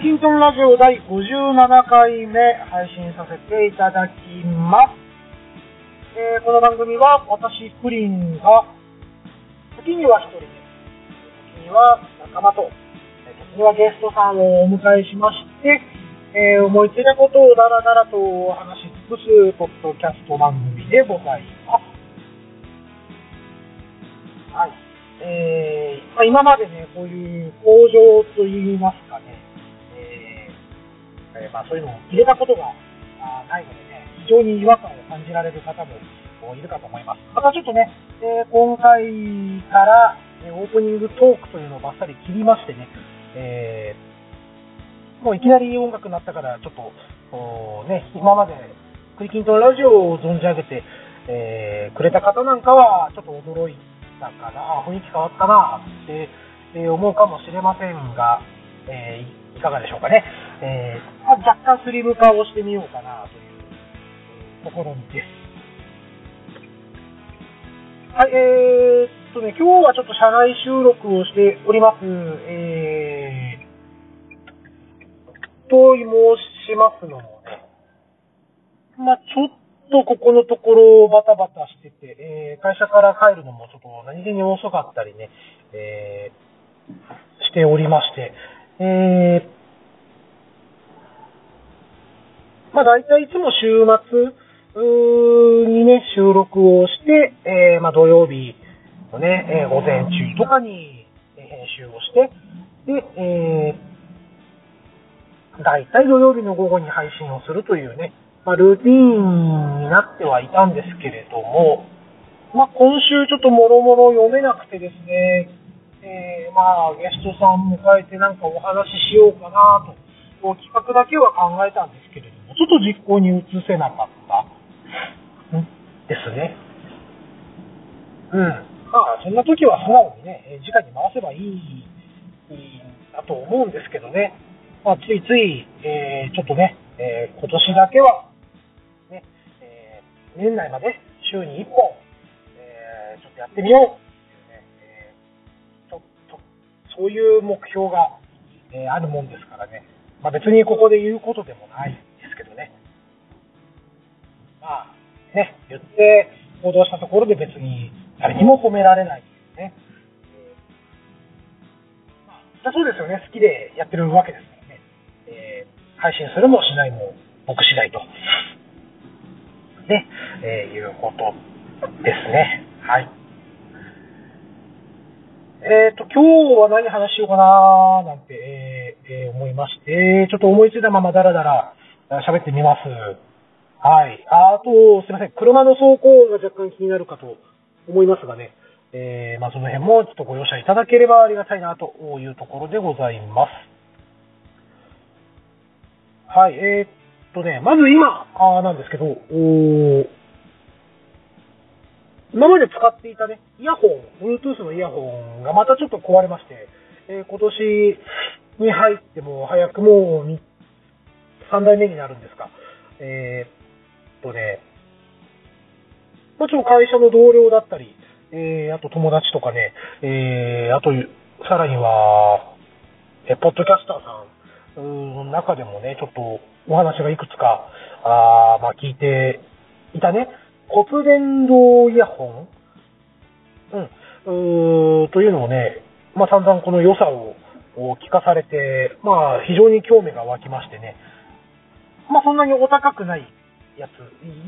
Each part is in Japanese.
えー、クリキントンラジオ第57回目配信させていただきます。えー、この番組は私、プリンが、時には一人で、時には仲間と、時にはゲストさんをお迎えしまして、えー、思いついたことをダラダラと話し尽くすポッドキャスト番組でございます。はい。えー、ま、今までね、こういう工場といいますかね、えー、まあ、そういうのを入れたことがないのでね、非常に違和感を感じられる方もいるかと思います。またちょっとね、えー、今回から、えオープニングトークというのをバッサリ切りましてね、えー、もういきなり音楽になったから、ちょっと、ね、今までクリキントンラジオを存じ上げて、えー、くれた方なんかは、ちょっと驚いたかな、雰囲気変わったなってえ思うかもしれませんが、えー、いかがでしょうかね。えー、まあ、若干スリム化をしてみようかなというところです。はい、えー、っとね、今日はちょっと社内収録をしております。えー、と申しますのもね、まあ、ちょっとここのところバタバタしてて、えー、会社から帰るのもちょっと何気に遅かったりね、えー、しておりまして、えー、まあ大体いつも週末にね、収録をして、えー、まあ土曜日のね、えー、午前中とかに編集をして、で、えー、大体土曜日の午後に配信をするというね、まあ、ルーティーンになってはいたんですけれども、まあ、今週ちょっともろもろ読めなくてですね、えー、まあ、ゲストさん迎えてなんかお話ししようかなと、企画だけは考えたんですけれども、ちょっと実行に移せなかった、んですね。うん。まあ、そんな時は素直にね、直に回せばいい、いいだと思うんですけどね。まあ、ついつい、えー、ちょっとね、えー、今年だけはね、え年内まで週に1本、え、ちょっとやってみようそういう目標が、えー、あるもんですからね。まあ別にここで言うことでもないですけどね。まあ、ね、言って行動したところで別に誰にも褒められないっていうね。まあ、そうですよね。好きでやってるわけですからね。えー、配信するもしないも僕次第と。ね、えー、いうことですね。はい。えっ、ー、と、今日は何話しようかなーなんて、えー、えー、思いまして、ちょっと思いついたままダラダラ喋ってみます。はい。あと、すいません。車の走行が若干気になるかと思いますがね、えー、まあ、その辺もちょっとご容赦いただければありがたいなというところでございます。はい。えー、とね、まず今、あなんですけど、お今まで使っていたね、イヤホン、Bluetooth のイヤホンがまたちょっと壊れまして、えー、今年に入っても早くもう3代目になるんですか。えー、っとね、まあ、ちょっと会社の同僚だったり、えー、あと友達とかね、えー、あと、さらには、えポッドキャスターさんの中でもね、ちょっとお話がいくつか、あまあ、聞いていたね、骨伝導イヤホン、うん、うというのをね、まあ、散々この良さを聞かされて、まあ、非常に興味が湧きましてね、まあ、そんなにお高くないやつ、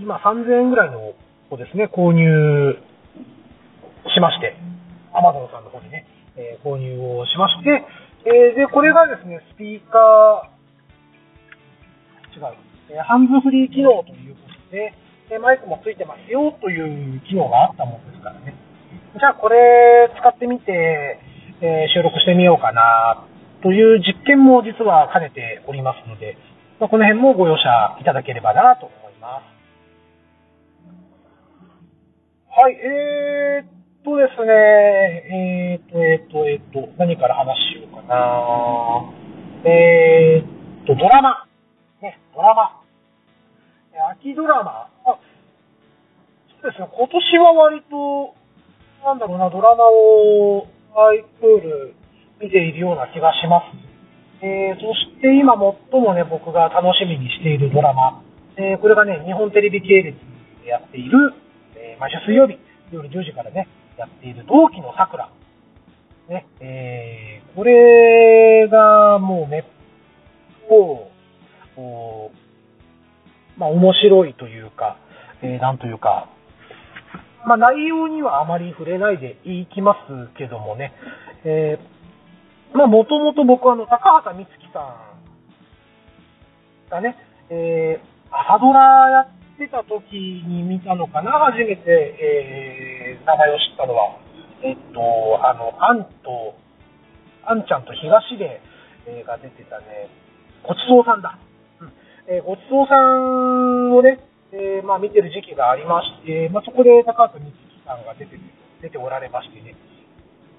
今3000円ぐらいのをですね、購入しまして、アマゾンさんの方にね、えー、購入をしまして、えー、で、これがですね、スピーカー、違う、えー、ハンズフリー機能ということで、えマイクもついてますよという機能があったもんですからね。じゃあこれ使ってみて、え収録してみようかなという実験も実は兼ねておりますので、まあ、この辺もご容赦いただければなと思います。はい、えーっとですね、えっ、と、えっ、と、えっ、と、何から話しようかな。えーっと、ドラマ。ね、ドラマ。秋ドラマ？あ、そうですね、今年は割と、なんだろうな、ドラマを、アイプール見ているような気がします。えー、そして今最もね、僕が楽しみにしているドラマ、えー、これがね、日本テレビ系列でやっている、えー、毎週水曜日、夜10時からね、やっている同期の桜。ね、えー、これがもうめっぽう、まあ面白いというか、えー、なんというか、まあ内容にはあまり触れないでいきますけどもね、えー、まあもともと僕はあの、高畑充希さんがね、えー、朝ドラやってた時に見たのかな、初めて、えー、名前を知ったのは。えっと、あの、アンと、アンちゃんと東で、えー、が出てたね、ごちそうさんだ。えー、ごちそうさんをね、えー、まあ見てる時期がありまして、まあそこで高畑充希さんが出て、出ておられましてね、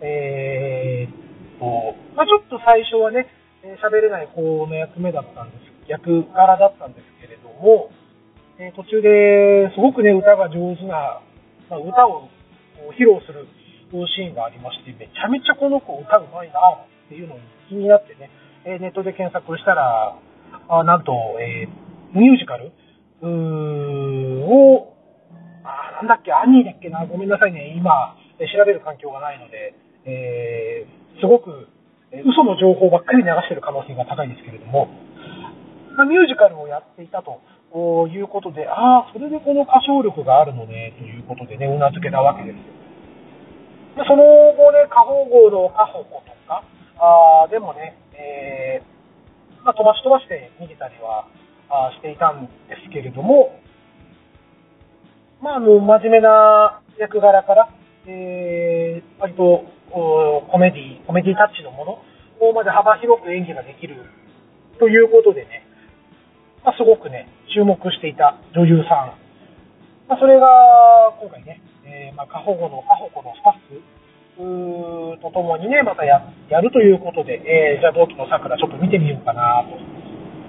えー、と、まあちょっと最初はね、喋れない子の役目だったんです、役柄だったんですけれども、え、途中ですごくね、歌が上手な、まあ、歌を披露するシーンがありまして、めちゃめちゃこの子歌うまいなっていうのに気になってね、えネットで検索したら、あなんと、えー、ミュージカル？を、あなんだっけ、アニーだっけな、ごめんなさいね、今、調べる環境がないので、えー、すごく、え嘘の情報ばっかり流してる可能性が高いんですけれども、まあ、ミュージカルをやっていたということで、ああ、それでこの歌唱力があるのね、ということでね、うなずけたわけです。でその後ね、過保護の過保護とか、あでもね、えー、まあ、飛ばし飛ばして逃げたりはあしていたんですけれども、まあ、あの、真面目な役柄から、えー、割とコメディ、コメディタッチのものまで幅広く演技ができるということでね、まあ、すごくね、注目していた女優さん。まあ、それが、今回ね、えー、まあ、過保護の、過保護のスタッフとともにね、またややるということで、えー、じゃあ同期の桜ちょっと見てみようかなと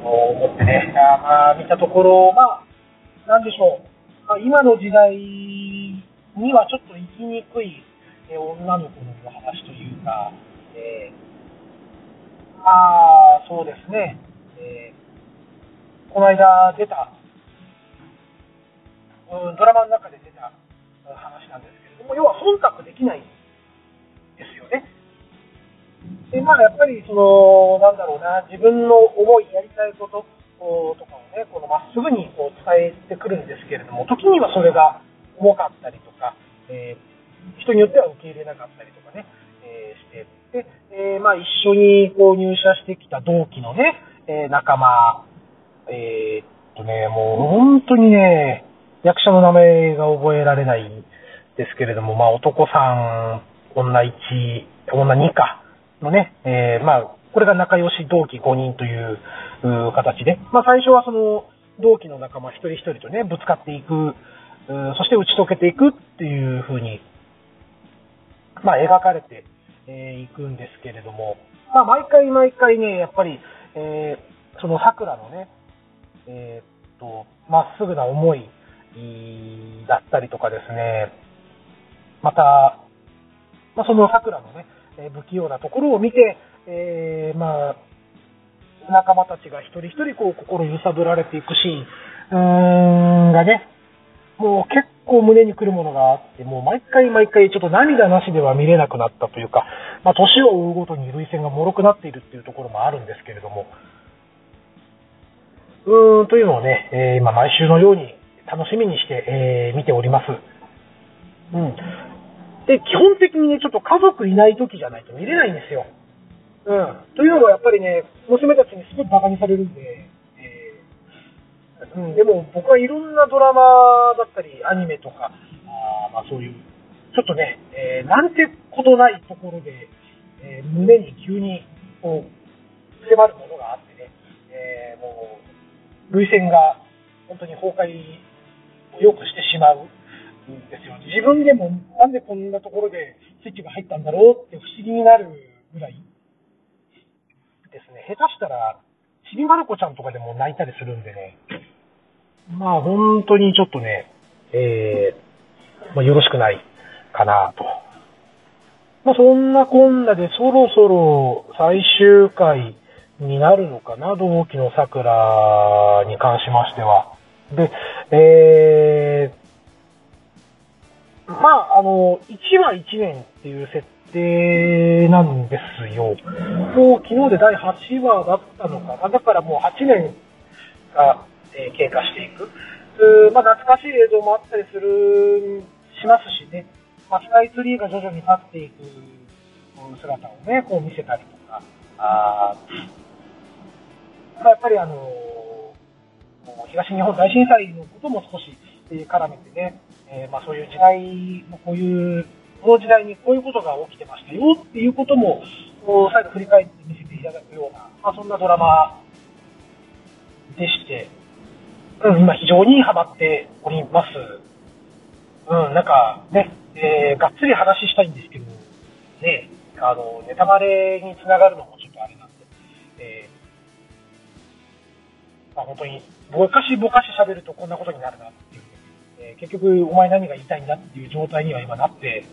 思ってね、あまあ見たところ、まあ、なんでしょう、まあ、今の時代にはちょっと生きにくい、えー、女の子の話というか、えー、あそうですね、えー、この間出た、うん、ドラマの中で出た話なんですけれども、要は忖度できない。で、まあ、やっぱり、その、なんだろうな、自分の思い、やりたいこととかをね、このまっすぐにこう伝えてくるんですけれども、時にはそれが重かったりとか、えー、人によっては受け入れなかったりとかね、えー、して、で、えー、まあ、一緒にこう入社してきた同期のね、え仲間、えっとね、もう本当にね、役者の名前が覚えられないですけれども、まあ、男さん女1、女2か。のね、えー、まあ、これが仲良し同期5人という形で、まあ、最初はその同期の仲間一人一人とね、ぶつかっていく、そして打ち解けていくっていう風に、まあ、描かれてい、えー、くんですけれども、まあ、毎回毎回ね、やっぱり、えー、その桜のね、えー、っと、まっすぐな思いだったりとかですね、また、まあ、その桜のね、え不器用なところを見て、えー、まあ、仲間たちが一人一人こう心揺さぶられていくシーンがね、もう結構胸にくるものがあって、もう毎回毎回ちょっと涙なしでは見れなくなったというか、まあ、年を追うごとに涙腺が脆くなっているっていうところもあるんですけれども、うーん、というのをね、えー、今毎週のように楽しみにして、えー、見ております。うん。で、基本的にね、ちょっと家族いない時じゃないと見れないんですよ。うん。というのはやっぱりね、娘たちにすごい馬鹿にされるんで、えー、うん、でも僕はいろんなドラマだったり、アニメとか、あまあそういう、ちょっとね、えー、なんてことないところで、えー、胸に急に、こう、迫るものがあってね、え、もう、涙腺が本当に崩壊をよくしてしまう。ですよ。自分でもなんでこんなところでスイッチが入ったんだろうって不思議になるぐらいですね。下手したら、ちびまる子ちゃんとかでも泣いたりするんでね。まあ本当にちょっとね、えー、まあ、よろしくないかなと。まあそんなこんなでそろそろ最終回になるのかな、同期の桜に関しましては。で、えー、まあ、あの、1は1年っていう設定なんですよ。もう昨日で第8話だったのかな。だからもう8年が、えー、経過していく。まあ、懐かしい映像もあったりする、しますしね。まあ、スカイツリーが徐々に立っていく姿をね、こう見せたりとか、あまあ、やっぱりあの東日本大震災のことも少し、え絡めてね、えー、まあ、そういう時代、こういう、この時代にこういうことが起きてましたよっていうことも、再度振り返って見せていただくような、まあ、そんなドラマでして、うん、今非常にハマっております。うん、なんかね、えー、がっつり話したいんですけど、ね、あの、ネタバレにつながるのもちょっとあれなんで、えー、まあ、本当に、ぼかしぼかし喋るとこんなことになるなっていう、えー、結局、お前何が言いたいんだっていう状態には今なって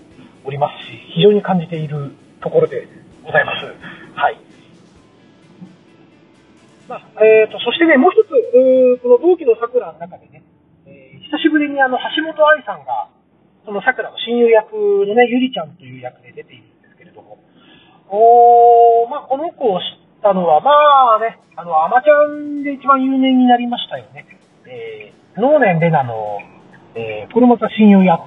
おりますし、非常に感じているところでございます。はい。まあ、えーと、そしてね、もう一つ、この同期の桜の中でね、えー、久しぶりにあの、橋本愛さんが、その桜の親友役のね、ゆりちゃんという役で出ているんですけれども、おまあ、この子を知ったのは、まあね、あの、アマちゃんで一番有名になりましたよね。えー、能年レナの、えー、これまた親友役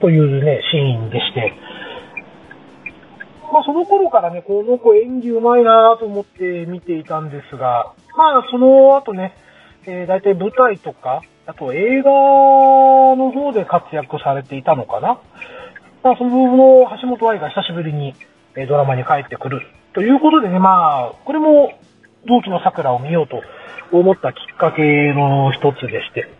というね、シーンでして、まあ、その頃からね、この子演技うまいなと思って見ていたんですが、まあ、その後ね、えー、大体舞台とか、あと映画の方で活躍されていたのかな。まあ、そのの橋本愛が久しぶりにドラマに帰ってくるということでね、まあ、これも同期の桜を見ようと思ったきっかけの一つでして。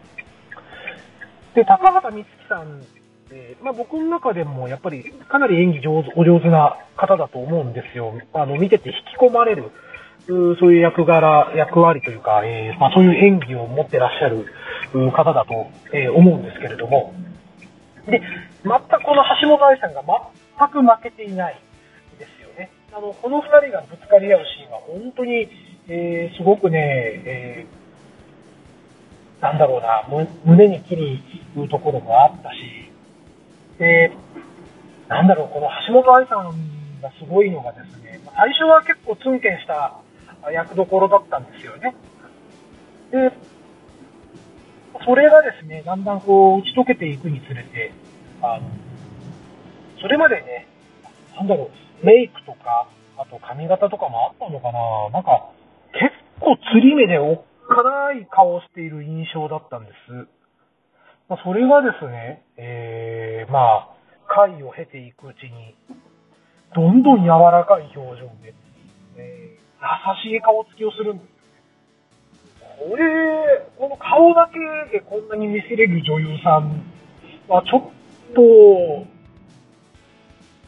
で、高畑充希さんで、まあ僕の中でもやっぱりかなり演技上手、お上手な方だと思うんですよ。あの、見てて引き込まれる、そういう役柄、役割というか、えー、まあそういう演技を持ってらっしゃる方だと、えー、思うんですけれども。で、全くこの橋本愛さんが全く負けていないですよね。あの、この二人がぶつかり合うシーンは本当に、えー、すごくね、えー、なんだろうな、胸に切るところもあったし、で、なんだろう、この橋本愛さんがすごいのがですね、最初は結構ツンケンした役どころだったんですよね。で、それがですね、だんだんこう打ち解けていくにつれて、あの、それまでね、なんだろう、メイクとか、あと髪型とかもあったのかななんか、結構釣り目でおっかない顔をしている印象だったんです。まあ、それがですね、えー、まあ、回を経ていくうちに、どんどん柔らかい表情で、えー、優しい顔つきをするんですよねこれ、この顔だけでこんなに見せれる女優さんはちょっと、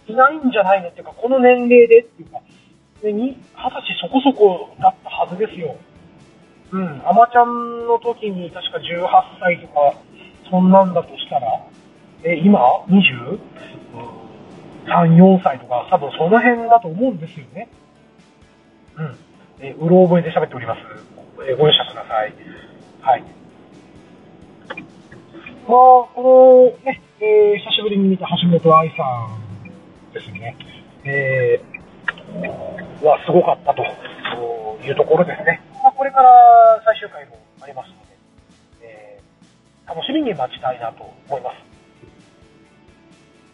いないんじゃないのっていうか、この年齢でっていうか、で、二十歳そこそこだったはずですよ。うん、アマちゃんの時に確か18歳とか、そんなんだとしたら、え、今 20? 3、4歳とか、多分その辺だと思うんですよね。うん。えうろ覚えで喋っております。えご容赦ください。はい。まあ、この、ね、えー、久しぶりに見た橋本愛さんですね。えー、はすごかったというところですね。これから最終回もありますので、えー、楽しみに待ちたいなと思います。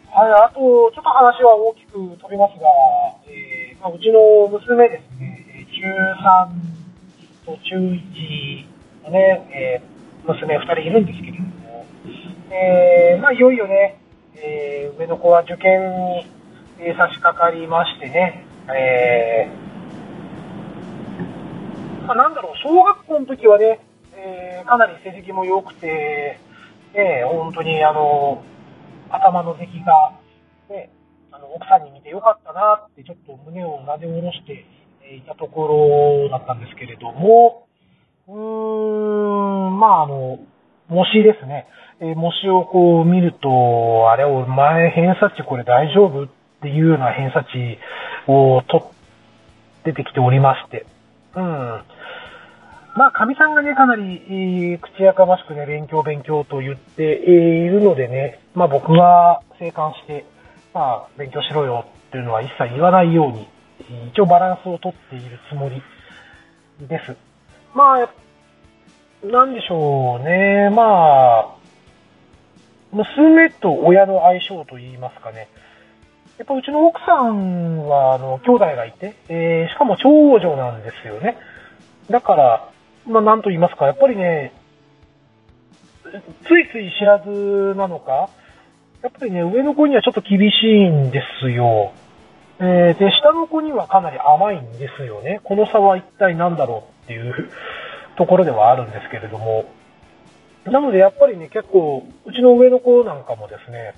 はい、あと、ちょっと話は大きく飛びますが、えーまあ、うちの娘ですね、中3と中1のね、えー、娘2人いるんですけれども、えー、まあ、いよいよね、えー、上の子は受験に、え、差し掛かりましてね、えー、まあ、なんだろう、小学校の時はね、えー、かなり成績も良くて、ね、本当にあの、頭の出来が、ね、あの、奥さんに見てよかったなって、ちょっと胸をなで下ろしていたところだったんですけれども、うーん、まああの、模試ですね。えー、模試をこう見ると、あれ、お前偏差値これ大丈夫？っていうような偏差値を取っ出てきておりまして。うん。まあ、神さんがね、かなり、えー、口やかましくね、勉強勉強と言っているのでね、まあ僕が生還して、まあ、勉強しろよっていうのは一切言わないように、一応バランスをとっているつもりです。まあ、なんでしょうね、まあ、娘と親の相性と言いますかね。やっぱうちの奥さんは、あの、兄弟がいて、えー、しかも長女なんですよね。だから、まあ、なんと言いますか、やっぱりね、ついつい知らずなのか、やっぱりね、上の子にはちょっと厳しいんですよ。えー、で、下の子にはかなり甘いんですよね。この差は一体何だろうっていう ところではあるんですけれども。なので、やっぱりね、結構、うちの上の子なんかもですね、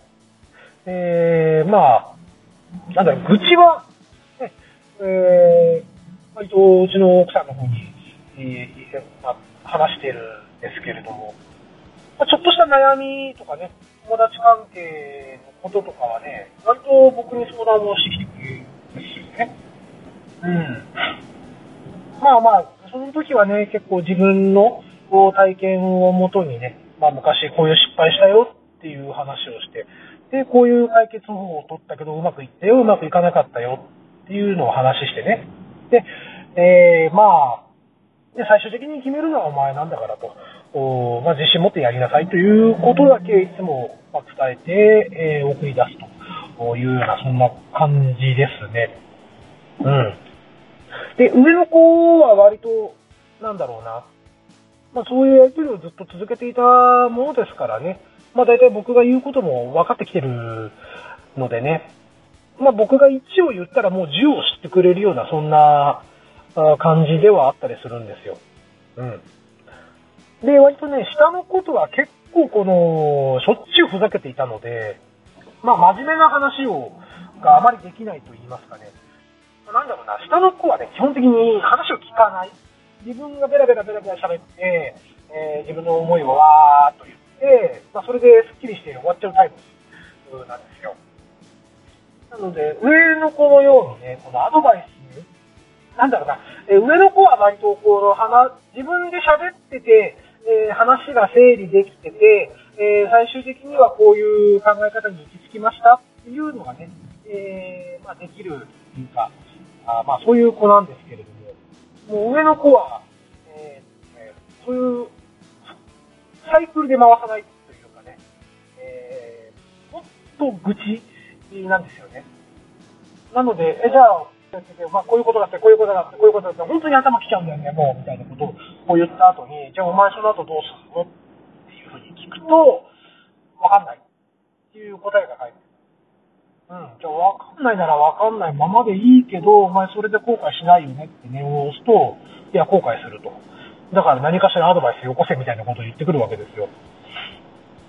えー、まあ、なんだろう、愚痴は、ね、えー、割とうちの奥さんの方に、話してるんですけれども、まあ、ちょっとした悩みとかね、友達関係のこととかはね、割と僕に相談をしてきてくれるんですよね。うん。まあまあ、その時はね、結構自分の体験をもとにね、まあ昔こういう失敗したよっていう話をして、で、こういう解決方法を取ったけどうまくいったよ、うまくいかなかったよっていうのを話してね。で、えー、まあ、で、最終的に決めるのはお前なんだからと、おまあ、自信持ってやりなさい。ということだけいつも伝えて、えー、送り出すと。いうような、そんな感じですね。うん。で、上の子は割と、なんだろうな、まあ、そういうやりとりをずっと続けていたものですからね、まあ、大体僕が言うことも分かってきてるのでね、まあ、僕が1を言ったらもう10を知ってくれるような、そんな感じではあったりするんですよ。うん。で、割とね、下のことは結構この、しょっちゅうふざけていたので、まあ、真面目な話を、があまりできないと言いますかね。なんだろうな、下の子はね、基本的に話を聞かない。自分がベラベラベラベラ喋って、えー、自分の思いをわーっと言って、まあ、それでスッキリして終わっちゃうタイプなんですよ。なので、上の子のようにね、このアドバイス、なんだろうな、え、上の子は割とこの話、自分で喋ってて、えー、話が整理できてて、え最終的にはこういう考え方に行き着きましたっていうのがね、えまあ、できるというか、あまあ、そういう子なんですけれども、もう上の子は、えー、そういう、サイクルで回さないというかね、えー、もっと愚痴なんですよね。なので、え、じゃあ、まあ、こういうことがあって、こういうことがあって、こういうことがあって、本当に頭きちゃうんだよね、もう、みたいなことを言った後に、じゃあお前その後どうするの？っていうふうに聞くと、わかんない。っていう答えが返ってうん。じゃあわかんないならわかんないままでいいけど、お前それで後悔しないよねって念を押すと、いや、後悔すると。だから何かしらアドバイスよこせみたいなことを言ってくるわけですよ。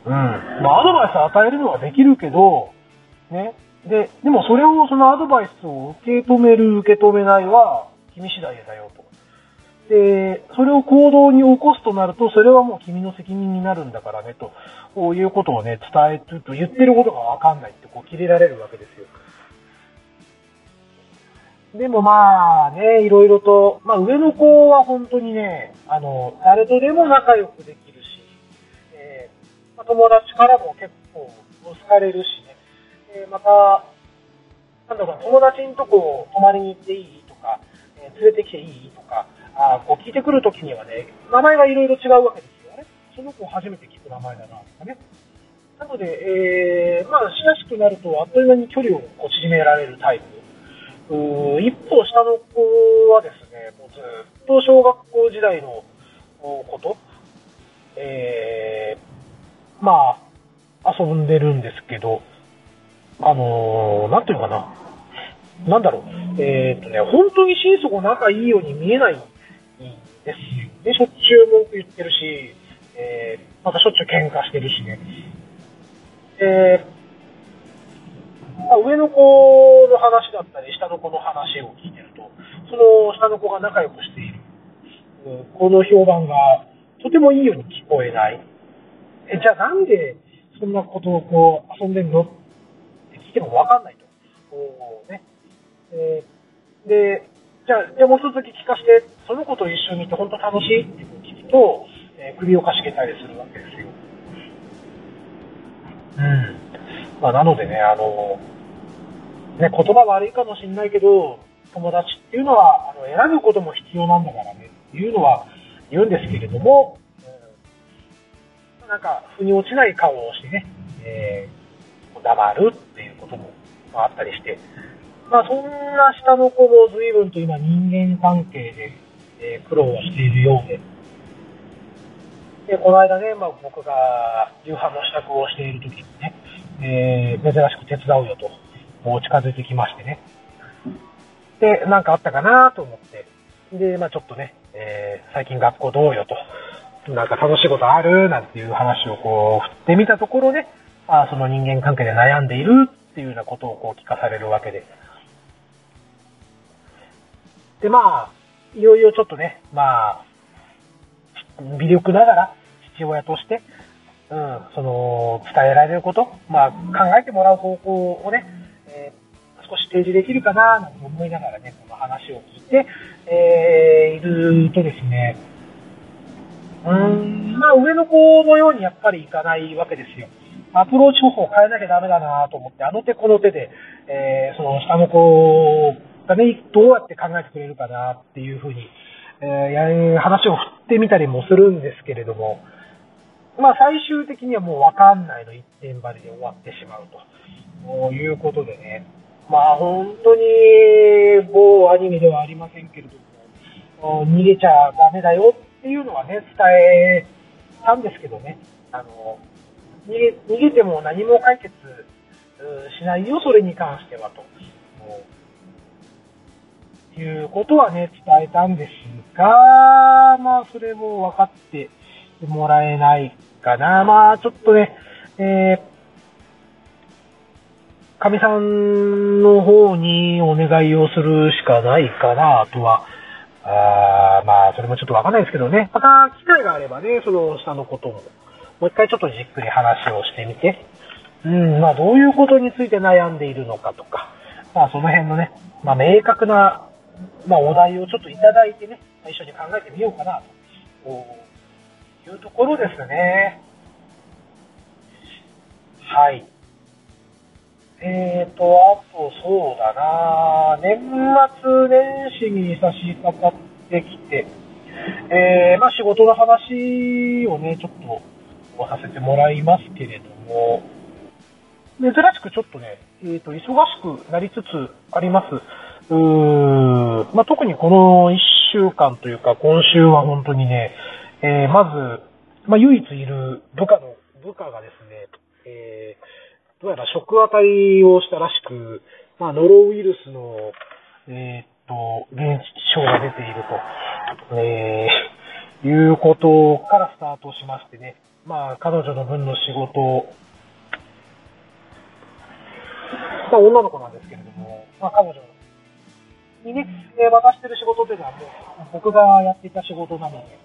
うん。まあ、アドバイス与えるのはできるけど、ね。で、でもそれを、そのアドバイスを受け止める、受け止めないは、君次第だよと。で、それを行動に起こすとなると、それはもう君の責任になるんだからね、と。こういうことをね、伝えると言ってることがわかんないってこう切れられるわけですよ。でもまあね、いろいろと、まあ上の子は本当にね、あの、誰とでも仲良くできるし、えー、ま、友達からも結構好かれるしね、え、また、なんだろう、友達のとこ泊まりに行っていいとか、えー、連れてきていいとか、あこう聞いてくるときにはね、名前がいろいろ違うわけですよねその子初めて聞く名前だなとかね。なので、えー、まあ、親しくなると、あっという間に距離をこう縮められるタイプ。う一方、下の子はですね、もうずっと小学校時代のこと、えー、まあ、遊んでるんですけど、あのー、なんていうのかな。なんだろう。えー、っとね、本当に心底仲いいように見えないんですよ。しょっちゅう文句言ってるし、えー、またしょっちゅう喧嘩してるしね。で、まあ、上の子の話だったり、下の子の話を聞いてると、その下の子が仲良くしている、この評判がとてもいいように聞こえない。え、じゃあなんでそんなことをこう遊んでんの？って聞いてもわかんないと。こうね。えー、で、じゃあ、じゃあもう一つ聞かせて、その子と一緒にいて本当楽しいって聞くと、えー、首をかしげたりするわけですよ。うん。まあ、なのでね、あの、ね、言葉悪いかもしれないけど、友達っていうのは、あの、選ぶことも必要なんだからね、っていうのは言うんですけれども、うん、なんか、腑に落ちない顔をしてね、えー、黙るっていうこともあったりして、まあ、そんな下の子も随分と今人間関係で、え、苦労をしているようで、で、この間ね、まあ、僕が夕飯の支度をしている時にね、えー、珍しく手伝うよと、もう近づいてきましてね。で、なんかあったかなと思って、で、まあちょっとね、えー、最近学校どうよと、なんか楽しいことある？なんていう話をこう、振ってみたところね、あその人間関係で悩んでいるっていうようなことをこう聞かされるわけで、で、まあ、いよいよちょっとね、まあ、微力ながら父親として、うん、その、伝えられること、まあ、考えてもらう方法をね、えー、少し提示できるかな、なんて思いながらね、この話を聞いて、えー、いるとですね、うん、まあ、上の子のようにやっぱりいかないわけですよ。アプローチ方法を変えなきゃダメだなと思って、あの手この手で、えー、その下の子がね、どうやって考えてくれるかなっていうふうに、えー、話を振ってみたりもするんですけれども、まあ最終的にはもうわかんないの一点張りで終わってしまうと。いうことでね、まあ本当に某アニメではありませんけれども、逃げちゃダメだよっていうのはね、伝えたんですけどね、あの、逃げ逃げても何も解決しないよ、それに関してはと。いうことはね、伝えたんですが、まあ、それも分かってもらえないかな。まあ、ちょっとね、えー、神さんの方にお願いをするしかないかな、とは。あまあ、それもちょっとわかんないですけどね。また、機会があればね、その下のことも、もう一回ちょっとじっくり話をしてみて、うん、まあ、どういうことについて悩んでいるのかとか、まあ、その辺のね、まあ、明確なまあ、お題をちょっといただいてね、一緒に考えてみようかな、と。いうところですね。はい。えーと、あと、そうだな。年末年始に差し掛かってきて、えー、まあ仕事の話をね、ちょっとさせてもらいますけれども、珍しくちょっとね、えーと、忙しくなりつつあります。うーまあ、特にこの1週間というか、今週は本当にね、えー、まず、まあ、唯一いる部下の、部下がですね、えー、どうやら食当たりをしたらしく、まあ、ノロウイルスの、えー、っと、現象が出ていると、えー、いうことからスタートしましてね、まあ、彼女の分の仕事。を、まあ、女の子なんですけれども、まあ、彼女。にね、えー、渡してる仕事というのはもう僕がやっていた仕事なので、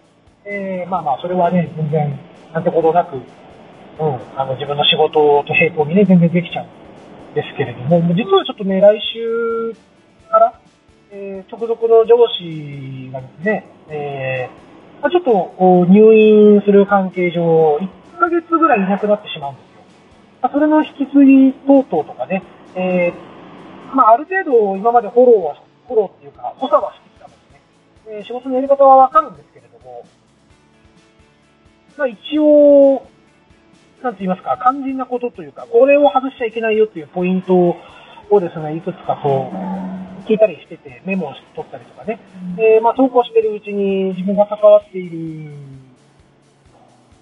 えー、まあまあ、それはね、全然、なんてことなく、うん、あの、自分の仕事と並行にね、全然できちゃうんですけれども、実はちょっとね、来週から、えー、直属の上司がですね、えー、まあ、ちょっと入院する関係上、1ヶ月ぐらいいなくなってしまうんですよ。まあ、それの引き継ぎ等々とかね、えー、まあ、ある程度今までフォローはフォローっていうか、補佐はしてきたのでね、えー、仕事のやり方はわかるんですけれども、まあ一応、なんて言いますか、肝心なことというか、これを外しちゃいけないよっていうポイントをですね、いくつかこう、聞いたりしてて、メモを取ったりとかね、えー、まあ投稿してるうちに自分が関わっている、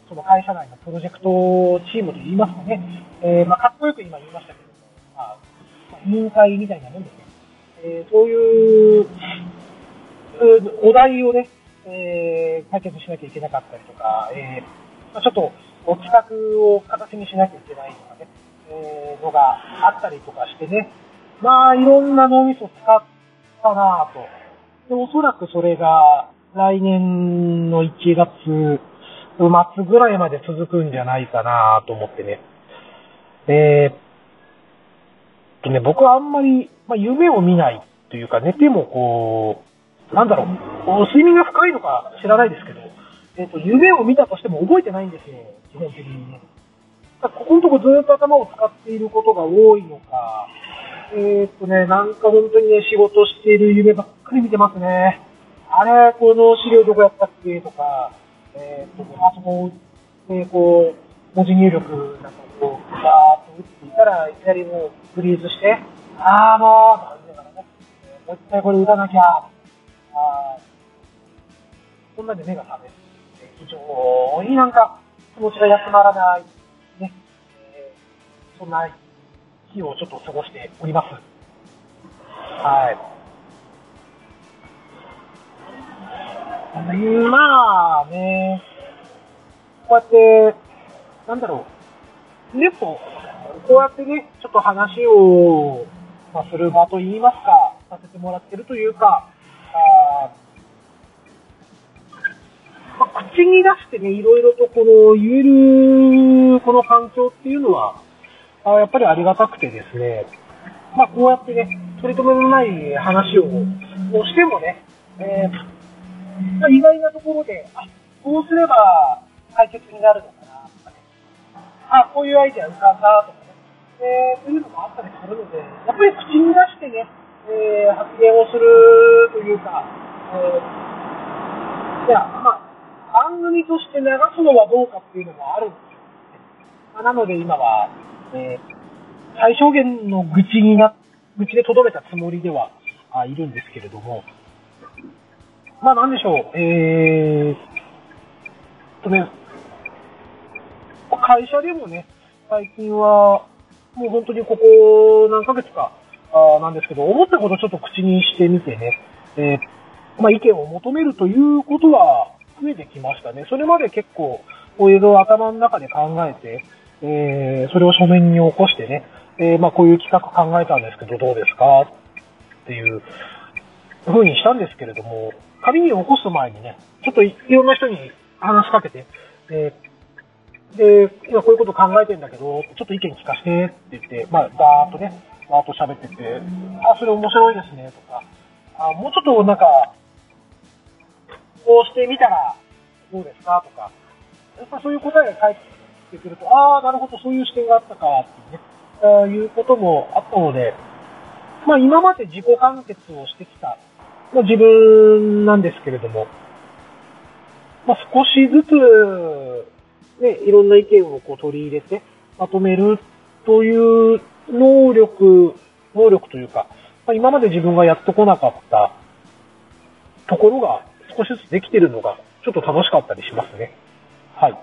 その会社内のプロジェクトチームといいますかね、えー、まあかっこよく今言いましたけど、まあ、委員会みたいなもんですね。えー、そういう、お題をね、えー、解決しなきゃいけなかったりとか、えー、まあ、ちょっと、企画を形にしなきゃいけないとかね、えー、のがあったりとかしてね、まあ、いろんな脳みそ使ったなぁと。で、おそらくそれが、来年の1月末ぐらいまで続くんじゃないかなと思ってね。えー、とね、僕はあんまり、まあ、夢を見ないというか、寝てもこう、なんだろう、睡眠が深いのか知らないですけど、えっ、ー、と、夢を見たとしても覚えてないんですよ、基本的にね。ここのとこずっと頭を使っていることが多いのか、えっ、とね、なんか本当にね、仕事している夢ばっかり見てますね。あれ、この資料どこやったっけとか、えっ、と、パソコンでこう、文字入力なんかこう、バーっと打っていたら、いきなりもうフリーズして、あーもう、とか言いながらね、もう一回これ打たなきゃ、あそんなんで目が覚める。非常になんか気持ちが休まらない、ね、えー、そんな日をちょっと過ごしております。はい。まあね、こうやって、なんだろう、でも、こうやってね、ちょっと話を、まあ、する場と言いますか、させてもらってるというか、あまあ、口に出してね、いろいろとこの言える、この環境っていうのは、あやっぱりありがたくてですね、まあ、こうやってね、取り留めのない話をしてもね、えー、意外なところで、あ、こうすれば解決になるのかなとかね、あ、こういうアイデア浮かんだとかね、えー、というのもあったりするので、やっぱり口に出してね、えー、発言をするというか、えー、いや、まあ、番組として流すのはどうかっていうのもあるんですよ、まあ、なので今は、えー、最小限の愚痴にな、愚痴で留めたつもりではあいるんですけれども、まあなんでしょう、えー、とね、会社でもね、最近は、もう本当にここ何ヶ月かあなんですけど、思ったことちょっと口にしてみてね、えー、まあ意見を求めるということは、増えてきましたね。それまで結構、こういうの頭の中で考えて、えー、それを書面に起こしてね、えー、まあこういう企画考えたんですけど、どうですか？っていう風にしたんですけれども、紙に起こす前にね、ちょっといろんな人に話しかけて、えー、で、今こういうこと考えてんだけど、ちょっと意見聞かせてって言って、まあ、バーっとね、バーっと喋ってて、あ、それ面白いですね、とか、あ、もうちょっとなんか、こうしてみたらどうですか？とか、やっぱそういう答えが返ってくると、ああ、なるほど、そういう視点があったかっていうね、いうこともあったので、まあ今まで自己完結をしてきた、まあ、自分なんですけれども、まあ少しずつ、ね、いろんな意見をこう取り入れて、まとめるという能力、能力というか、まあ、今まで自分がやってこなかったところが少しずつできてるのが、ちょっと楽しかったりしますね。はい。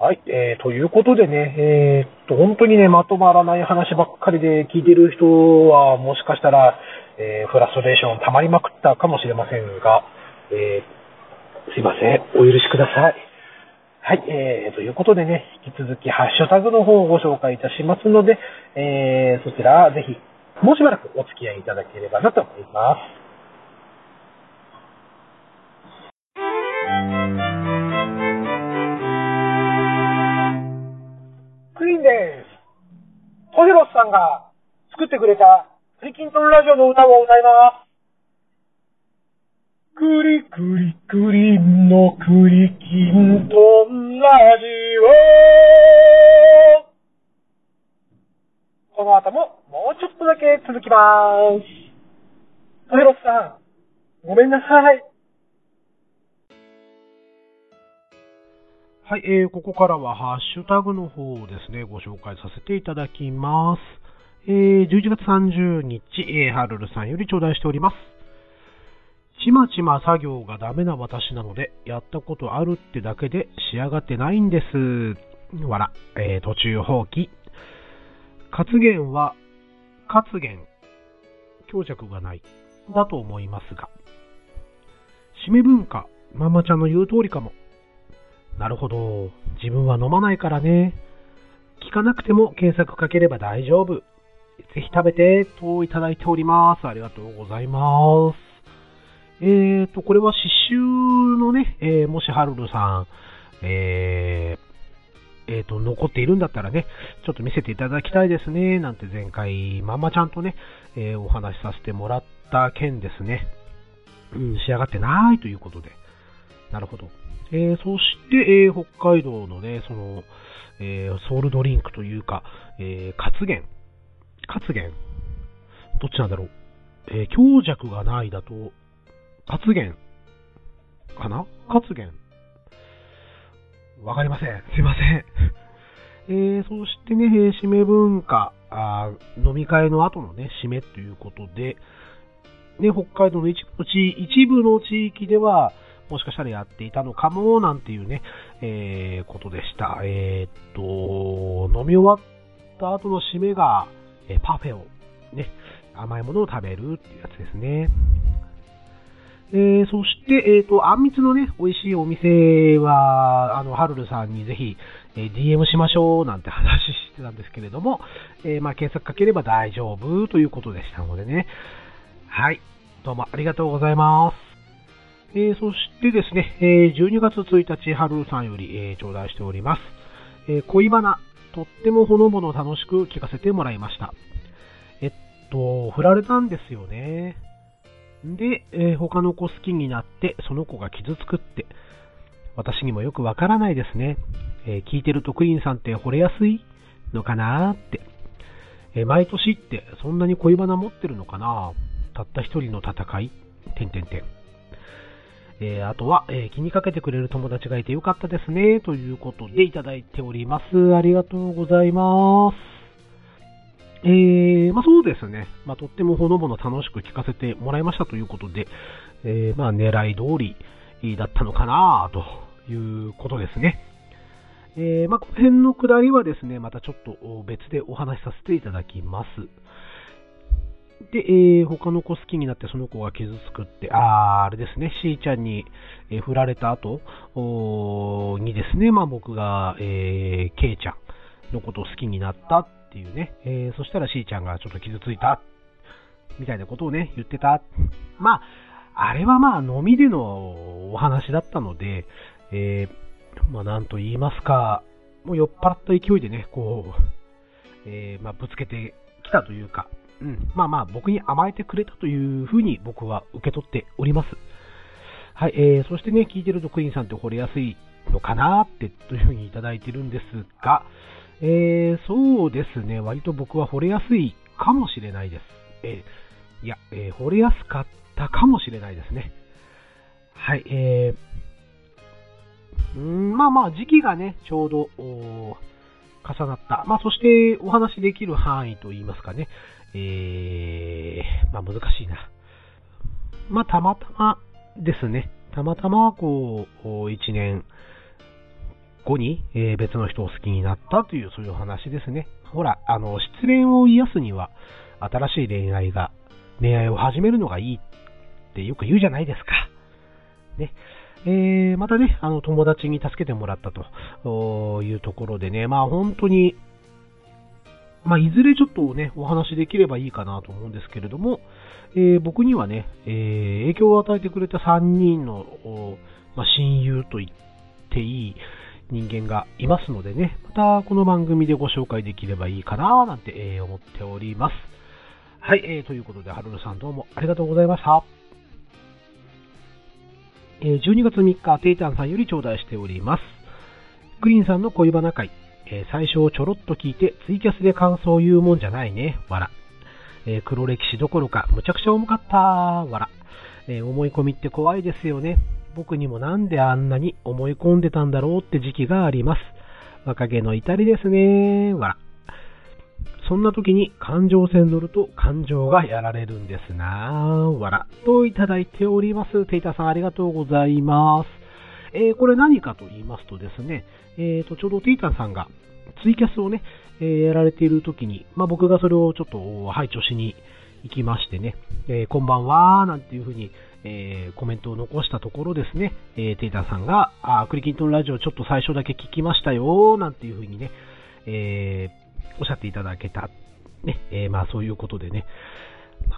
はい、えー、ということでね、えー、っと、本当にね、まとまらない話ばっかりで聞いてる人は、もしかしたら、えー、フラストレーション溜まりまくったかもしれませんが、えー、すいません、お許しください。はい、えー、ということでね、引き続きハッシュタグの方をご紹介いたしますので、えー、そちら、ぜひ、もうしばらくお付き合いいただければなと思います。んが作ってくれたクリキントンラジオの歌を歌います。クリクリクリのクリキントンラジオこの後ももうちょっとだけ続きます。トヘロスさん、ごめんなさい。はい、えー、ここからはハッシュタグの方をですね、ご紹介させていただきます。えー、11月30日、えー、ハルルさんより頂戴しております。ちまちま作業がダメな私なので、やったことあるってだけで仕上がってないんです。わら、えー、途中放棄。活言は、活言、強弱がない、だと思いますが。締め文化、ママちゃんの言う通りかも。なるほど。自分は飲まないからね。聞かなくても検索かければ大丈夫。ぜひ食べて、といただいております。ありがとうございます。えーと、これは刺繍のね、えー、もしハルルさん、ええっ、と、残っているんだったらね、ちょっと見せていただきたいですね、なんて前回、まんまちゃんとね、えーお話しさせてもらった件ですね。うん、仕上がってないということで。なるほど。えーそして、えー北海道のね、その、えーソウルドリンクというか、えー、活源。活源どっちなんだろう？えー強弱がないだと、活源かな？活源わかりません。すいません。えー、そしてね、えー締め文化あ、飲み会の後のね、締めということで、ね、北海道の一部の地一部の地域では、もしかしたらやっていたのかも、なんていうね、えーことでした。えーっと、飲み終わった後の締めが、えパフェを、ね、甘いものを食べるっていうやつですね。えーそして、えっ、と、あんみつのね、美味しいお店は、あの、はるるさんにぜひ、えー DM しましょうなんて話してたんですけれども、えーまあ、検索かければ大丈夫ということでしたのでね。はい。どうもありがとうございます。えーそしてですね、えー12月1日、はるるさんより、えー頂戴しております。え恋バナ、とってもほのぼの楽しく聞かせてもらいました。えっと、振られたんですよね。で、え他の子好きになって、その子が傷つくって、私にもよくわからないですね。え聞いてるとクリーンさんって惚れやすいのかなーって。え毎年ってそんなに恋バナ持ってるのかなたった一人の戦いてんてんてん。えーあとは、えー気にかけてくれる友達がいてよかったですね。ということでいただいております。ありがとうございます。えー、まあそうですね。まあとってもほのぼの楽しく聞かせてもらいましたということで、えまあ狙い通りだったのかなということですね。えまあこの辺のくだりはですね、またちょっと別でお話しさせていただきます。で、えー他の子好きになってその子が傷つくって、あー、あれですね、しーちゃんに、えー振られた後にですね、まあ僕が、えー、けいちゃんのことを好きになったっていうね、えーそしたらしーちゃんがちょっと傷ついた、みたいなことをね、言ってた。まあ、あれはまあ飲みでのお話だったので、えーまあなんと言いますか、もう酔っ払った勢いでね、こう、えーまあぶつけてきたというか、うん、まあまあ僕に甘えてくれたというふうに僕は受け取っております。はい、えー、そしてね、聞いてるとクイーンさんって惚れやすいのかなって、というふうにいただいてるんですが、えー、そうですね、割と僕は惚れやすいかもしれないです。えー、いや、えー、惚れやすかったかもしれないですね。はい、えー、うーんまあまあ時期がね、ちょうど、重なった。まあそしてお話できる範囲といいますかね、えー、まあ難しいな。まあたまたまですね、たまたまこう、一年後に、え別の人を好きになったというそういう話ですね。ほら、あの、失恋を癒すには、新しい恋愛が、恋愛を始めるのがいいってよく言うじゃないですか。ね。えーまたね、あの、友達に助けてもらったというところでね、まあ本当に、まあいずれちょっとね、お話できればいいかなと思うんですけれども、えー僕にはね、えー影響を与えてくれた3人の、まあ、親友と言っていい人間がいますのでね、またこの番組でご紹介できればいいかななんて、えー思っております。はい、えーということで、はるるさんどうもありがとうございました。え12月3日、テイタンさんより頂戴しております。グリーンさんの恋バナ会、えー最初ちょろっと聞いて、ツイキャスで感想を言うもんじゃないね、わら。えー黒歴史どころか、むちゃくちゃ重かった、わら。えー思い込みって怖いですよね。僕にもなんであんなに思い込んでたんだろうって時期があります。若気の至りですね、わら。そんな時に感情線乗ると感情がやられるんですなわら。といただいております。テイタさんありがとうございます。えーこれ何かと言いますとですね、えーと、ちょうどテイタンさんがツイキャスをね、えーやられている時に、まあ僕がそれをちょっと拝聴しに行きましてね、えーこんばんは、なんていうふうに、えーコメントを残したところですね、えーテイタンさんが、あクリキントンラジオちょっと最初だけ聞きましたよ、なんていうふうにね、えおっしゃっていただけた。ね、えまあそういうことでね。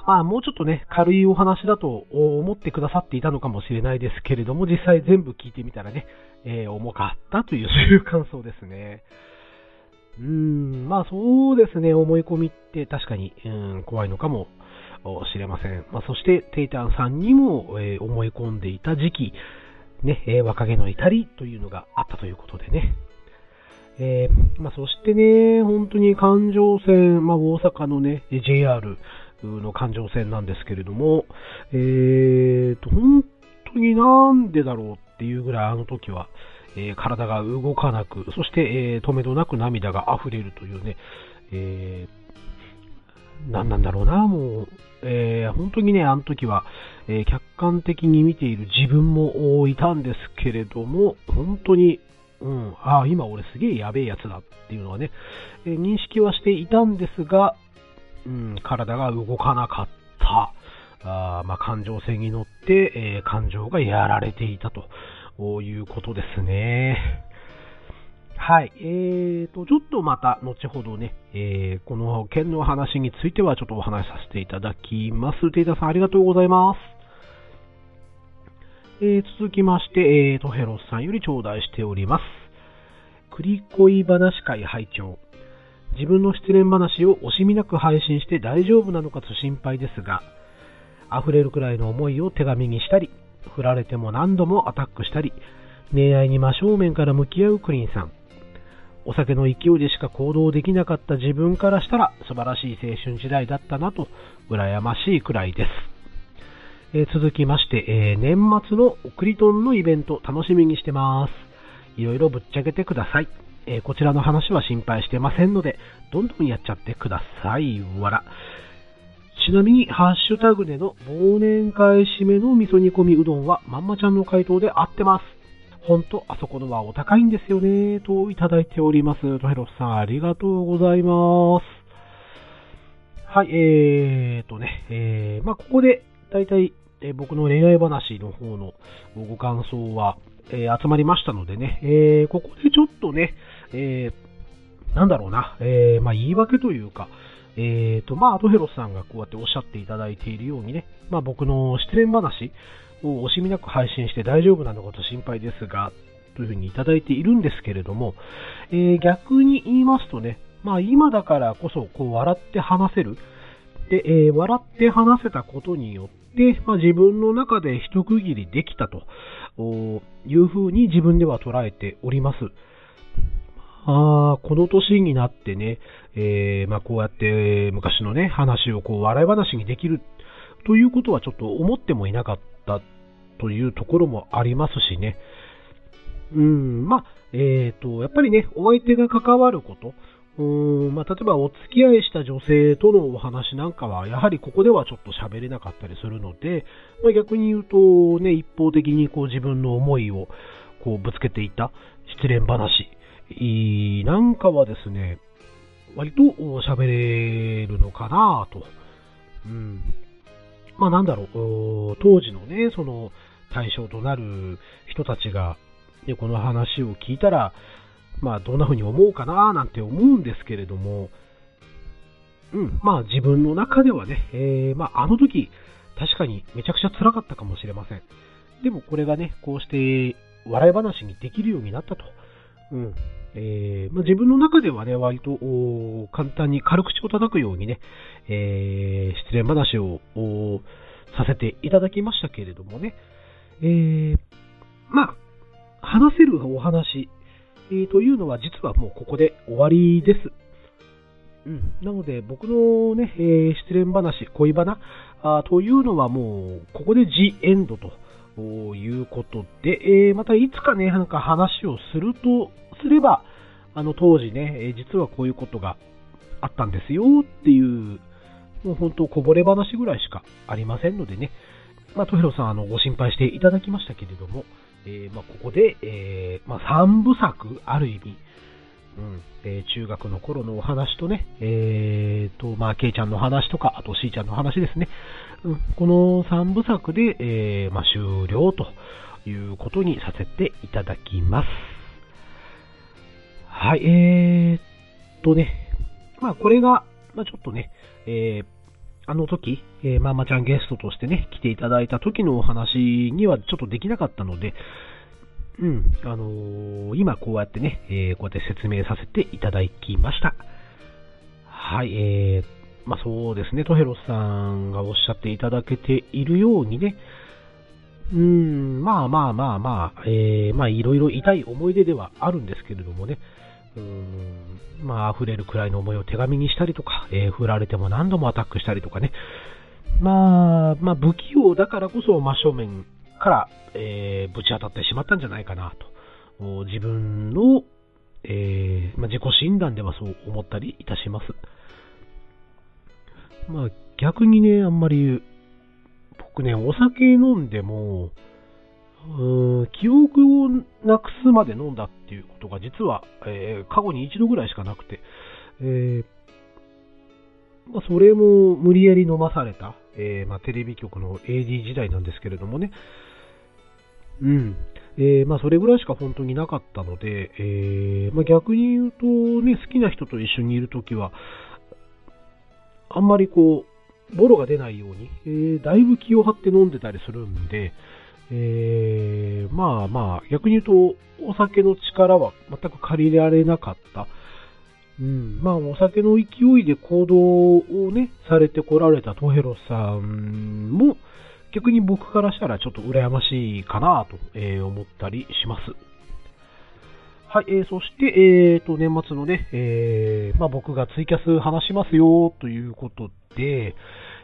まあ、もうちょっとね、軽いお話だと思ってくださっていたのかもしれないですけれども、実際全部聞いてみたらね、えー、重かったという、そういう感想ですね。うーん、まあそうですね、思い込みって確かに、うん、怖いのかもしれません。まあ、そして、テイタンさんにも、えー、思い込んでいた時期、ね、えー、若気の至りというのがあったということでね。えー、まあ、そしてね、本当に環状線、まあ、大阪のね、JR の環状線なんですけれども、えーと、本当になんでだろうっていうぐらいあの時は、えー、体が動かなく、そして、えー、止めどなく涙が溢れるというね、えー、何なんだろうな、もう、えー、本当にね、あの時は、え、客観的に見ている自分もいたんですけれども、本当に、うん、ああ、今俺すげえやべえやつだっていうのはね、え、認識はしていたんですが、うん、体が動かなかった。あまあ、感情線に乗って、えー、感情がやられていたということですね。はい。えーと、ちょっとまた後ほどね、えー、この件の話についてはちょっとお話しさせていただきます。テイタさんありがとうございます。えー、続きまして、えー、トヘロスさんより頂戴しております。栗恋話会拝聴自分の失恋話を惜しみなく配信して大丈夫なのかと心配ですが、溢れるくらいの思いを手紙にしたり、振られても何度もアタックしたり、恋愛に真正面から向き合うクリンさん。お酒の勢いでしか行動できなかった自分からしたら素晴らしい青春時代だったなと、羨ましいくらいです。えー、続きまして、えー、年末のクリトンのイベント楽しみにしてます。いろいろぶっちゃけてください。え、こちらの話は心配してませんので、どんどんやっちゃってください。わら。ちなみに、ハッシュタグでの忘年会締めの味噌煮込みうどんは、まんまちゃんの回答で合ってます。ほんと、あそこのはお高いんですよね、といただいております。トヘロスさん、ありがとうございます。はい、えーとね、えー、まあ、ここで、だいたい、え、僕の恋愛話の方のご感想は、えー、集まりましたのでね、えー、ここでちょっとね、えー、なんだろうな、えー、まあ、言い訳というか、えーと、まあ、アトヘロスさんがこうやっておっしゃっていただいているようにね、まあ、僕の失恋話を惜しみなく配信して大丈夫なのかと心配ですが、というふうにいただいているんですけれども、えー、逆に言いますとね、まあ、今だからこそ、こう、笑って話せる。で、えー、笑って話せたことによって、まあ、自分の中で一区切りできたというふうに自分では捉えております。あこの年になってね、えー、まあ、こうやって昔のね、話をこう笑い話にできるということはちょっと思ってもいなかったというところもありますしね。うん、まあ、えっ、ー、と、やっぱりね、お相手が関わること、うんまあ、例えばお付き合いした女性とのお話なんかは、やはりここではちょっと喋れなかったりするので、まあ、逆に言うと、ね、一方的にこう自分の思いをこうぶつけていた失恋話なんかはですね、割と喋れるのかなと。うん。まあなんだろう、当時のね、その対象となる人たちが、ね、この話を聞いたら、まあどんな風に思うかななんて思うんですけれども、うん、まあ自分の中ではね、えー、まああの時、確かにめちゃくちゃ辛かったかもしれません。でもこれがね、こうして笑い話にできるようになったと。うん。えー、まあ、自分の中ではね、割と簡単に軽口を叩くようにね、えー、失恋話をさせていただきましたけれどもね、えー、まあ、話せるお話、えー、というのは実はもうここで終わりです。うん、なので、僕のね、えー、失恋話、恋バナあというのはもう、ここでジエンドとということで、えー、またいつかね、なんか話をするとすれば、あの当時ね、実はこういうことがあったんですよっていう、もう本当こぼれ話ぐらいしかありませんのでね、まあ、トヘロさん、あの、ご心配していただきましたけれども、えー、まあ、ここで、えー、まあ、三部作、ある意味、うん、えー、中学の頃のお話とね、えーと、まあ、ケイちゃんの話とか、あとしーちゃんの話ですね。うん、この三部作で、えー、まあ、終了ということにさせていただきます。はい、えーとね、まあこれが、まあちょっとね、えー、あの時、えー、ママちゃんゲストとしてね、来ていただいた時のお話にはちょっとできなかったので、うん、あのー、今こうやってね、えー、こうやって説明させていただきました。はい、えー、まあそうですね、トヘロさんがおっしゃっていただけているようにね、うん、まあまあまあまあ、えー、まあいろいろ痛い思い出ではあるんですけれどもね、うん、まあ溢れるくらいの思いを手紙にしたりとか、えー、振られても何度もアタックしたりとかね、まあ、まあ不器用だからこそ真正面から、えー、ぶち当たってしまったんじゃないかなと、自分の、えー、まあ、自己診断ではそう思ったりいたします。まあ逆にね、あんまり僕ね、お酒飲んでも、う記憶をなくすまで飲んだっていうことが実は、えー、過去に一度ぐらいしかなくて、えー、まあ、それも無理やり飲まされた、えー、まあ、テレビ局の AD 時代なんですけれどもね、うん。えー、まあ、それぐらいしか本当になかったので、えー、まあ、逆に言うとね、好きな人と一緒にいるときは、あんまりこう、ボロが出ないように、えー、だいぶ気を張って飲んでたりするんで、えー、まあまあ、逆に言うと、お酒の力は全く借りられなかった。うん、まあ、お酒の勢いで行動をね、されてこられたトヘロさんも、逆に僕からしたらちょっと羨ましいかなと、え、思ったりします。はい、えー、そして、えーと、年末のね、えー、まあ僕がツイキャス話しますよということで、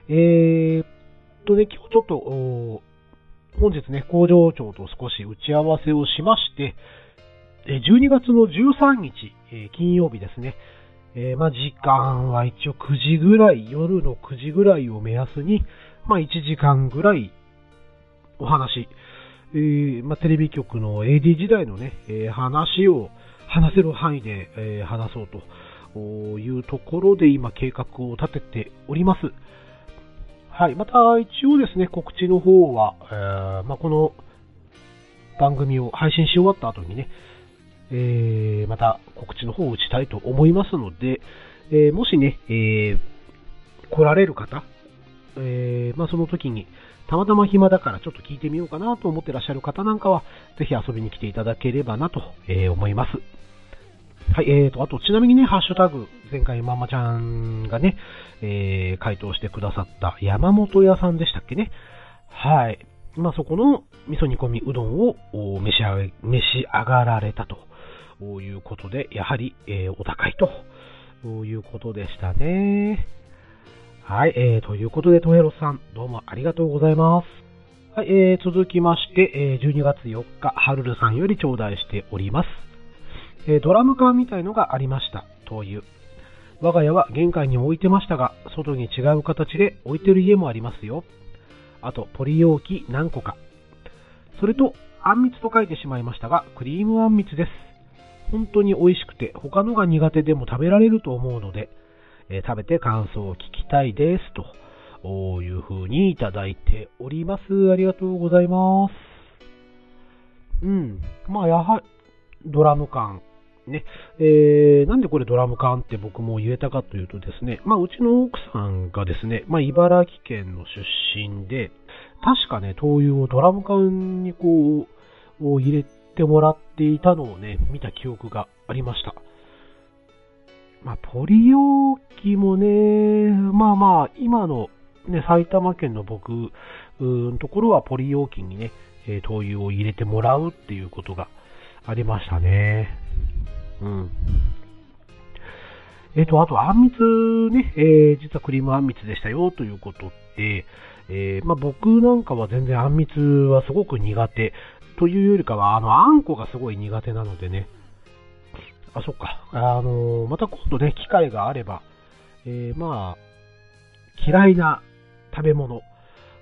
えーとね、今日ちょっと、本日ね、工場長と少し打ち合わせをしまして、12月の13日、金曜日ですね、えー、まあ、時間は一応9時ぐらい、夜の9時ぐらいを目安に、まあ、1時間ぐらいお話、えー、まあ、テレビ局の AD 時代のね、えー、話を話せる範囲で、えー、話そうというところで今計画を立てております。はい。また、一応ですね、告知の方は、えー、まあ、この番組を配信し終わった後にね、えー、また告知の方を打ちたいと思いますので、えー、もしね、えー、来られる方、え、まあ、その時に、たまたま暇だからちょっと聞いてみようかなと思ってらっしゃる方なんかは、ぜひ遊びに来ていただければなと、えー、思います。はい、えーと、あと、ちなみにね、ハッシュタグ、前回ママちゃんがね、えー、回答してくださった山本屋さんでしたっけね。はい。まあ、そこの味噌煮込みうどんを召し上召し上がられたということで、やはり、えー、お高いということでしたね。はい、えー、ということで、トヘロさん、どうもありがとうございます。はい、えー、続きまして、えー、12月4日、ハルルさんより頂戴しております。えー、ドラム缶みたいのがありました、という。我が家は玄関に置いてましたが、外に違う形で置いてる家もありますよ。あと、ポリ容器何個か。それと、あんみつと書いてしまいましたが、クリームあんみつです。本当に美味しくて、他のが苦手でも食べられると思うので、え、食べて感想を聞きたいです。という風にいただいております。ありがとうございます。うん。まあ、やはり、ドラム缶。ね。えー、なんでこれドラム缶って僕も言えたかというとですね、まあ、うちの奥さんがですね、まあ、茨城県の出身で、確かね、灯油をドラム缶にこう、入れてもらっていたのをね、見た記憶がありました。まあ、ポリ容器もね、まあまあ、今の、ね、埼玉県の僕のところはポリ容器にね、え、灯油を入れてもらうっていうことがありましたね。うん。えっ、ー、と、あと、あんみつね、えー、実はクリームあんみつでしたよということで、えー、まあ、僕なんかは全然あんみつはすごく苦手というよりかは、あの、あんこがすごい苦手なのでね、あ、そっか。あの、また今度ね、機会があれば、えー、まあ、嫌いな食べ物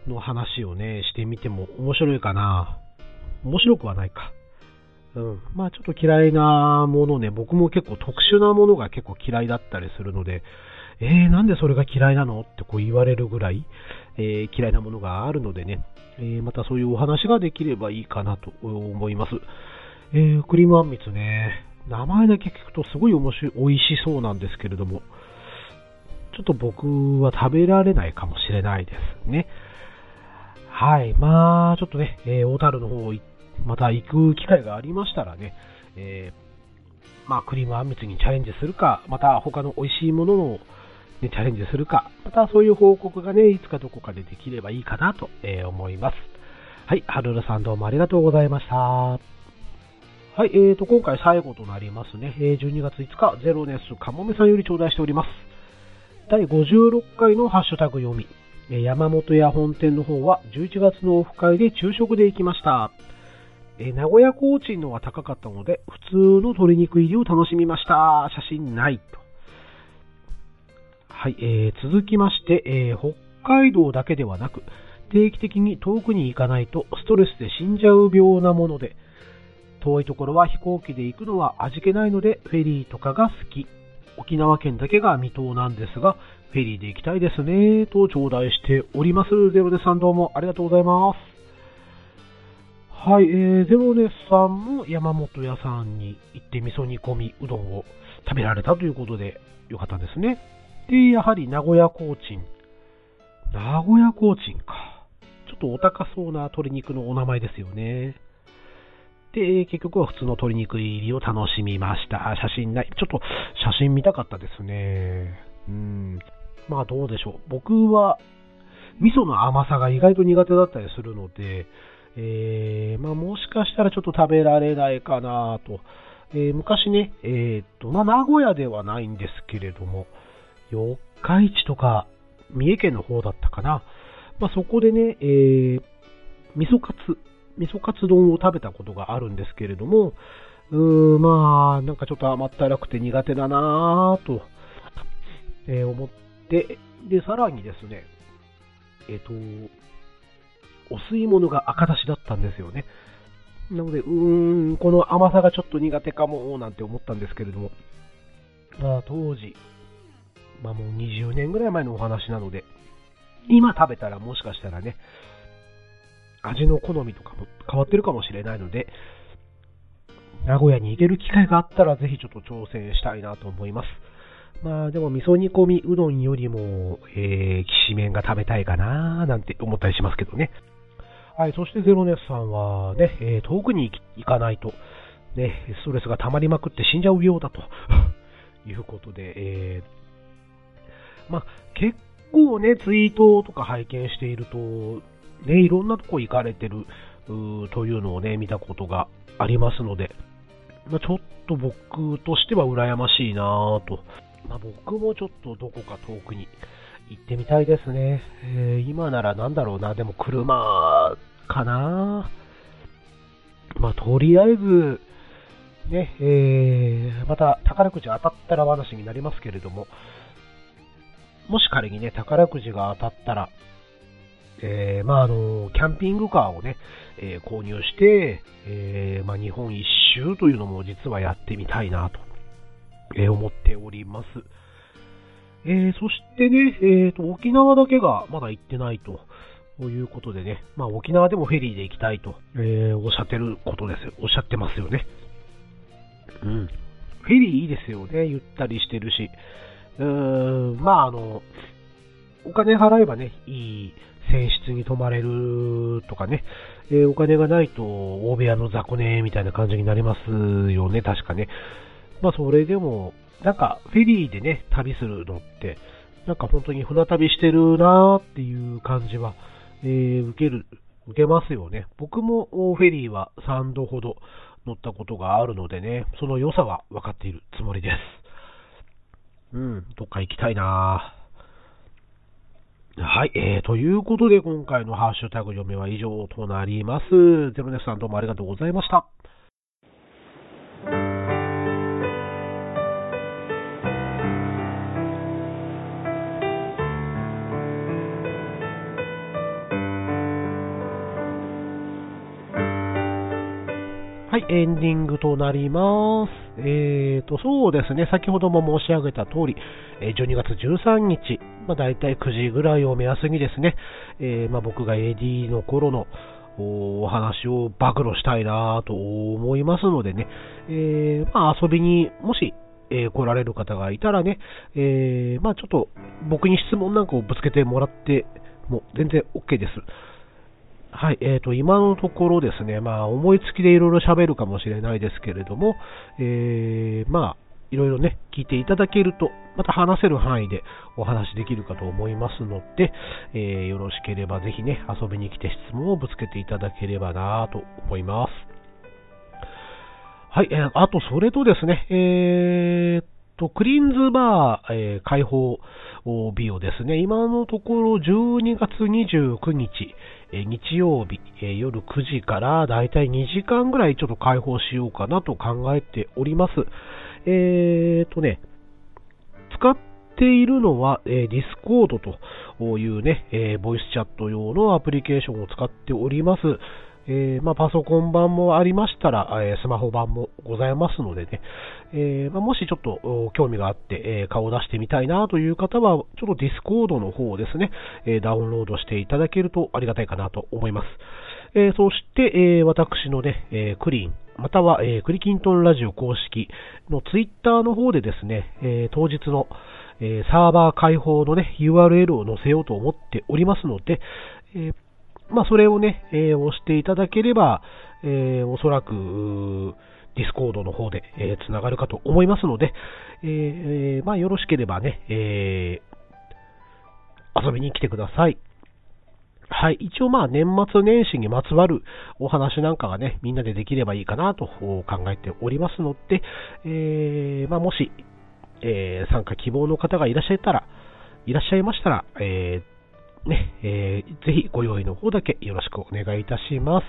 の話をね、してみても面白いかな。面白くはないか。うん。まあちょっと嫌いなものね、僕も結構特殊なものが結構嫌いだったりするので、えー、なんでそれが嫌いなの？ってこう言われるぐらい、えー、嫌いなものがあるのでね、えー、またそういうお話ができればいいかなと思います。えー、クリームあんみつね、名前だけ聞くとすごい面白い、美味しそうなんですけれども、ちょっと僕は食べられないかもしれないですね。はい。まあ、ちょっとね、えー、小樽の方、また行く機会がありましたらね、えー、まあ、クリームあんみつにチャレンジするか、また他の美味しいものの、ね、チャレンジするか、またそういう報告がね、いつかどこかでできればいいかなと、えー、思います。はい、はるるさんどうもありがとうございました。はい、えーと、今回最後となりますね。12月5日、ゼロネスかもめさんより頂戴しております。第56回のハッシュタグ読み。山本屋本店の方は11月のオフ会で昼食で行きました。え名古屋コーチンのは高かったので、普通の鶏肉入りを楽しみました。写真ないと。はい、えー、続きまして、えー、北海道だけではなく、定期的に遠くに行かないとストレスで死んじゃう病なもので、遠いところは飛行機で行くのは味気ないので、フェリーとかが好き。沖縄県だけが未踏なんですが、フェリーで行きたいですね、と頂戴しております。ゼロネさんどうもありがとうございます。はい、えー、ゼロネさんも山本屋さんに行って味噌煮込みうどんを食べられたということでよかったですね。で、やはり名古屋コーチン。名古屋コーチンか。ちょっとお高そうな鶏肉のお名前ですよね。で、結局は普通の鶏肉入りを楽しみました。写真ない。ちょっと写真見たかったですね。うん。まあどうでしょう。僕は、味噌の甘さが意外と苦手だったりするので、えー、まあもしかしたらちょっと食べられないかなと。えー、昔ね、えー、っと、まあ名古屋ではないんですけれども、四日市とか、三重県の方だったかな。まあそこでね、えー、味噌カツ、味噌カツ丼を食べたことがあるんですけれども、うーんまあ、なんかちょっと甘ったらくて苦手だなぁと、えー、思って、で、さらにですね、えっ、ー、と、お吸い物が赤だしだったんですよね。なので、うーん、この甘さがちょっと苦手かも、なんて思ったんですけれども、まあ、当時、まあもう20年ぐらい前のお話なので、今食べたらもしかしたらね、味の好みとかも変わってるかもしれないので、名古屋に行ける機会があったらぜひちょっと挑戦したいなと思います。まあでも味噌煮込みうどんよりも、えー、きしめんが食べたいかなーなんて思ったりしますけどね。はい、そしてゼロネスさんはね、えー、遠くに行かないと、ね、ストレスが溜まりまくって死んじゃうようだと いうことで、えー、まあ結構ね、ツイートとか拝見していると、ね、いろんなとこ行かれてるというのをね、見たことがありますので、まあ、ちょっと僕としては羨ましいなぁと。まあ、僕もちょっとどこか遠くに行ってみたいですね。えー、今ならなんだろうな、でも車かなまあ、とりあえず、ね、えー、また宝くじ当たったら話になりますけれども、もし仮にね、宝くじが当たったら、えー、まあ、あの、キャンピングカーをね、えー、購入して、えー、まあ、日本一周というのも実はやってみたいなと、え思っております。えそしてね、えっ、と、沖縄だけがまだ行ってないと。いうことでね、まあ沖縄でもフェリーで行きたいと、えおっしゃってることです。おっしゃってますよね。うん。フェリーいいですよね。ゆったりしてるし。うーん、まああの、お金払えばね、いい船室に泊まれるとかね、えー、お金がないと大部屋の雑魚寝みたいな感じになりますよね、確かね。まあそれでも、なんかフェリーでね、旅するのって、なんか本当に船旅してるなーっていう感じは、えー、受ける、受けますよね。僕もフェリーは3度ほど乗ったことがあるのでね、その良さは分かっているつもりです。うん、どっか行きたいなーはい、えー、ということで今回のハッシュタグ読みは以上となります。ゼロネスさんどうもありがとうございました。はい、エンディングとなります。えーと、そうですね、先ほども申し上げた通り、12月13日、まあ、大体9時ぐらいを目安にですね、えー、まあ、僕が AD の頃のお話を暴露したいなと思いますのでね、えー、まあ、遊びにもしえ、来られる方がいたらね、え、まちょっと僕に質問なんかをぶつけてもらっても全然 OK です。はい、えーと、今のところですね、まあ思いつきでいろいろ喋るかもしれないですけれども、えー、まあいろいろね、聞いていただけると、また話せる範囲でお話できるかと思いますので、えー、よろしければぜひね、遊びに来て質問をぶつけていただければなと思います。はい、えー、あと、それとですね、えー、と、クリーンズバー、えー、開放日をですね、今のところ12月29日、え、日曜日、え、夜9時からだいたい2時間ぐらいちょっと開放しようかなと考えております。えーとね、使っているのは、えー、 Discord というね、え、ボイスチャット用のアプリケーションを使っております。えー、まあ、パソコン版もありましたら、えスマホ版もございますのでね、えまあ、もしちょっと興味があって、え顔を出してみたいなという方は、ちょっと Discord の方をですね、えダウンロードしていただけるとありがたいかなと思います。えそして、え私のね、えクリーン、または、えクリキントンラジオ公式のツイッターの方でですね、え当日の、えサーバー開放のね、URL を載せようと思っておりますので、えまあ、それをね、え押していただければ、えおそらく、 Discord の方で、えー、つながるかと思いますので、えー、まあ、よろしければね、え、遊びに来てください。はい。一応まあ年末年始にまつわるお話なんかがね、みんなでできればいいかなと考えておりますので、え、まあもし、え、参加希望の方がいらっしゃったら、いらっしゃいましたら、えー、ね、えー、ぜひご用意の方だけよろしくお願いいたします。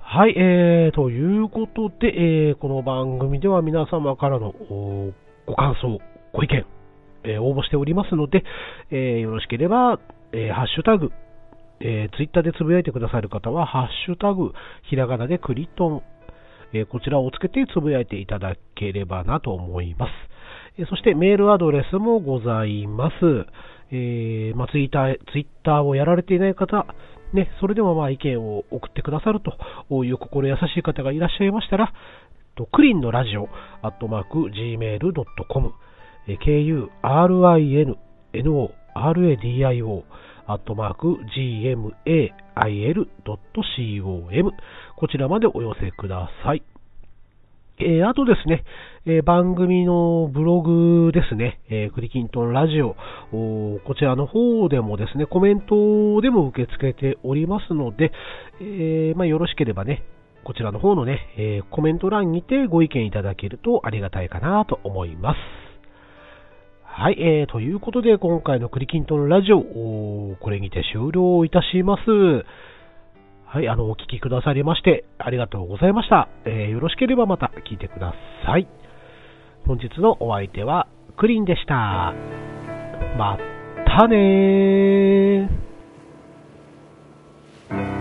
はい、えー、ということで、えー、この番組では皆様からのご感想、ご意見、えー、応募しておりますので、えー、よろしければ、えー、ハッシュタグ、えー、ツイッターでつぶやいてくださる方は、ハッシュタグ、ひらがなでクリトン、えー、こちらをつけてつぶやいていただければなと思います。えー、そしてメールアドレスもございます。えー、まあ、ツイッター、ツイッターをやられていない方、ね、それでもまあ意見を送ってくださるという心優しい方がいらっしゃいましたら、クリンのラジオ、アットマーク、gmail.com、k-u-r-i-n-n-o radio アットマーク gmail.com こちらまでお寄せください。えー、あとですね、えー、番組のブログですね、えー、クリキントンラジオ、こちらの方でもですね、コメントでも受け付けておりますので、えまあ、よろしければね、こちらの方のね、えコメント欄にてご意見いただけるとありがたいかなと思います。はい、えー、ということで、今回のクリキントンラジオ、これにて終了いたします。はい、あの、お聴きくださりまして、ありがとうございました。えー、よろしければまた聞いてください。本日のお相手は、クリンでした。またねー。